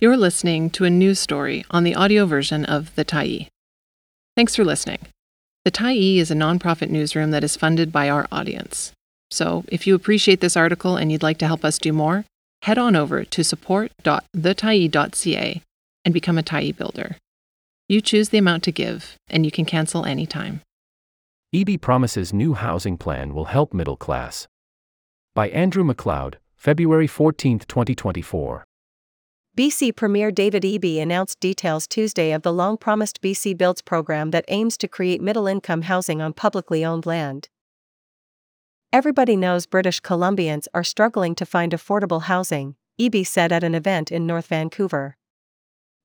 You're listening to a news story on the audio version of The Tyee. Thanks for listening. The Tyee is a nonprofit newsroom that is funded by our audience. So, if you appreciate this article and you'd like to help us do more, head on over to support.thetyee.ca and become a Tyee builder. You choose the amount to give, and you can cancel anytime. Eby promises new housing plan will help middle class. By Andrew MacLeod, February 14, 2024. BC Premier David Eby announced details Tuesday of the long promised BC Builds program that aims to create middle income housing on publicly owned land. Everybody knows British Columbians are struggling to find affordable housing, Eby said at an event in North Vancouver.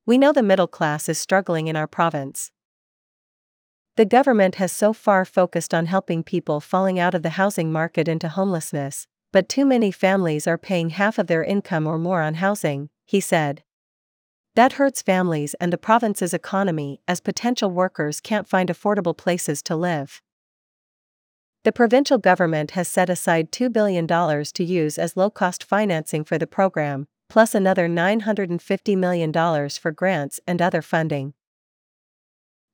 We know the middle class is struggling in our province. The government has so far focused on helping people falling out of the housing market into homelessness, but too many families are paying half of their income or more on housing, he said. That hurts families and the province's economy as potential workers can't find affordable places to live. The provincial government has set aside $2 billion to use as low cost financing for the program, plus another $950 million for grants and other funding.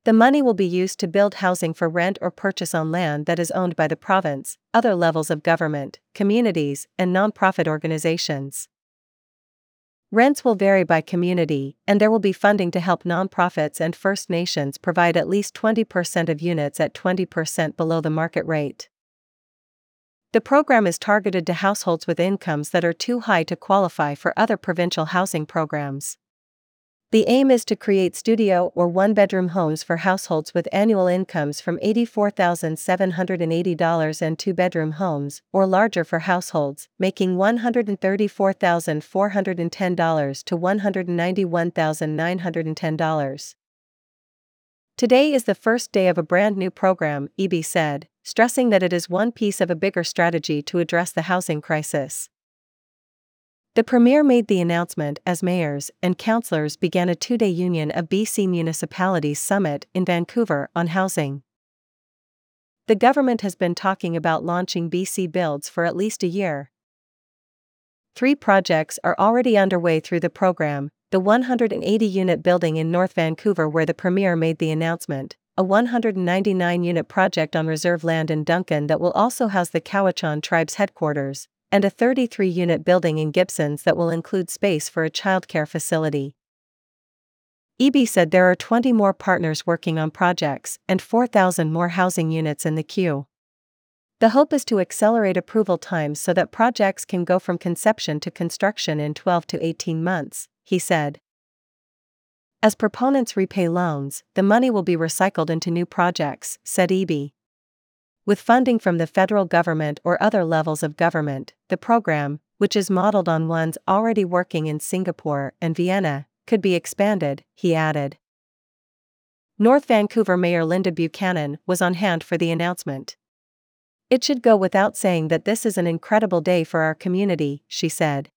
The money will be used to build housing for rent or purchase on land that is owned by the province, other levels of government, communities, and nonprofit organizations. Rents will vary by community, and there will be funding to help nonprofits and First Nations provide at least 20% of units at 20% below the market rate. The program is targeted to households with incomes that are too high to qualify for other provincial housing programs. The aim is to create studio or one bedroom homes for households with annual incomes from $84,780 and two bedroom homes, or larger for households, making $134,410 to $191,910. Today is the first day of a brand new program, Eby said, stressing that it is one piece of a bigger strategy to address the housing crisis. The Premier made the announcement as mayors and councillors began a two day Union of BC Municipalities Summit in Vancouver on housing. The government has been talking about launching BC Builds for at least a year. Three projects are already underway through the program the 180 unit building in North Vancouver, where the Premier made the announcement, a 199 unit project on reserve land in Duncan that will also house the Cowichan tribe's headquarters, and a 33 unit building in Gibsons that will include space for a childcare facility. Eby said there are 20 more partners working on projects and 4,000 more housing units in the queue. The hope is to accelerate approval times so that projects can go from conception to construction in 12 to 18 months, he said. As proponents repay loans, the money will be recycled into new projects, said Eby. With funding from the federal government or other levels of government, the program, which is modeled on ones already working in Singapore and Vienna, could be expanded, he added. North Vancouver Mayor Linda Buchanan was on hand for the announcement. It should go without saying that this is an incredible day for our community, she said.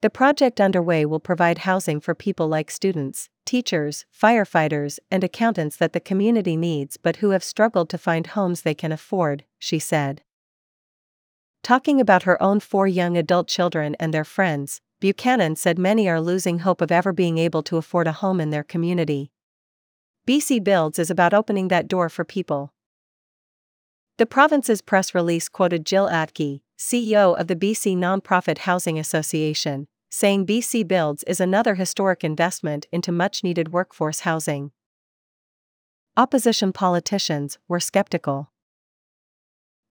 The project underway will provide housing for people like students, teachers, firefighters, and accountants that the community needs but who have struggled to find homes they can afford, she said. Talking about her own four young adult children and their friends, Buchanan said many are losing hope of ever being able to afford a home in their community. BC Builds is about opening that door for people. The province's press release quoted Jill Atkey, CEO of the BC Nonprofit Housing Association, saying BC Builds is another historic investment into much needed workforce housing. Opposition politicians were skeptical.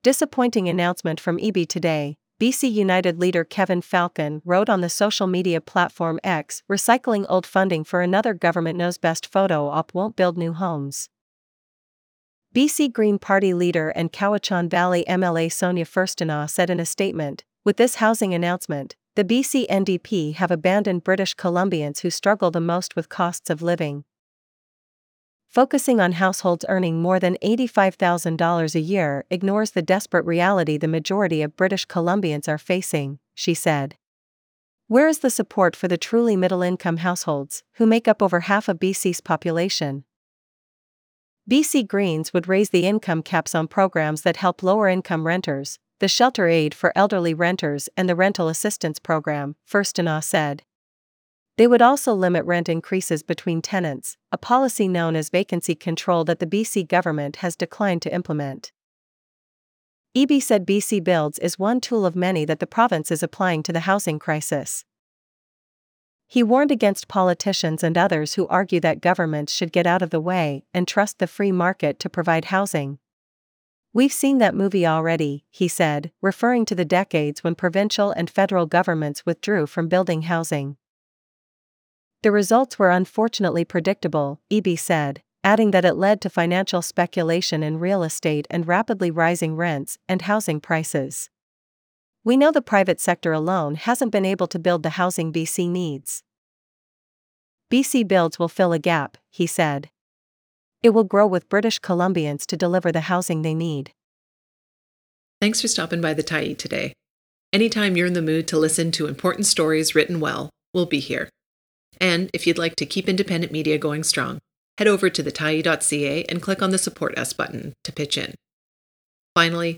Disappointing announcement from Eby today. BC United leader Kevin Falcon wrote on the social media platform X recycling old funding for another government knows best photo op won't build new homes. BC Green Party leader and Cowichan Valley MLA Sonia Furstenau said in a statement With this housing announcement, the BC NDP have abandoned British Columbians who struggle the most with costs of living. Focusing on households earning more than $85,000 a year ignores the desperate reality the majority of British Columbians are facing, she said. Where is the support for the truly middle income households, who make up over half of BC's population? BC Greens would raise the income caps on programs that help lower income renters, the shelter aid for elderly renters, and the rental assistance program, Furstenau said. They would also limit rent increases between tenants, a policy known as vacancy control that the BC government has declined to implement. Eby said BC Builds is one tool of many that the province is applying to the housing crisis. He warned against politicians and others who argue that governments should get out of the way and trust the free market to provide housing. We've seen that movie already, he said, referring to the decades when provincial and federal governments withdrew from building housing. The results were unfortunately predictable, Eby said, adding that it led to financial speculation in real estate and rapidly rising rents and housing prices. We know the private sector alone hasn't been able to build the housing BC needs. BC Builds will fill a gap, he said. It will grow with British Columbians to deliver the housing they need. Thanks for stopping by the Tyee today. Anytime you're in the mood to listen to important stories written well, we'll be here. And if you'd like to keep independent media going strong, head over to thetyee.ca and click on the Support Us button to pitch in. Finally,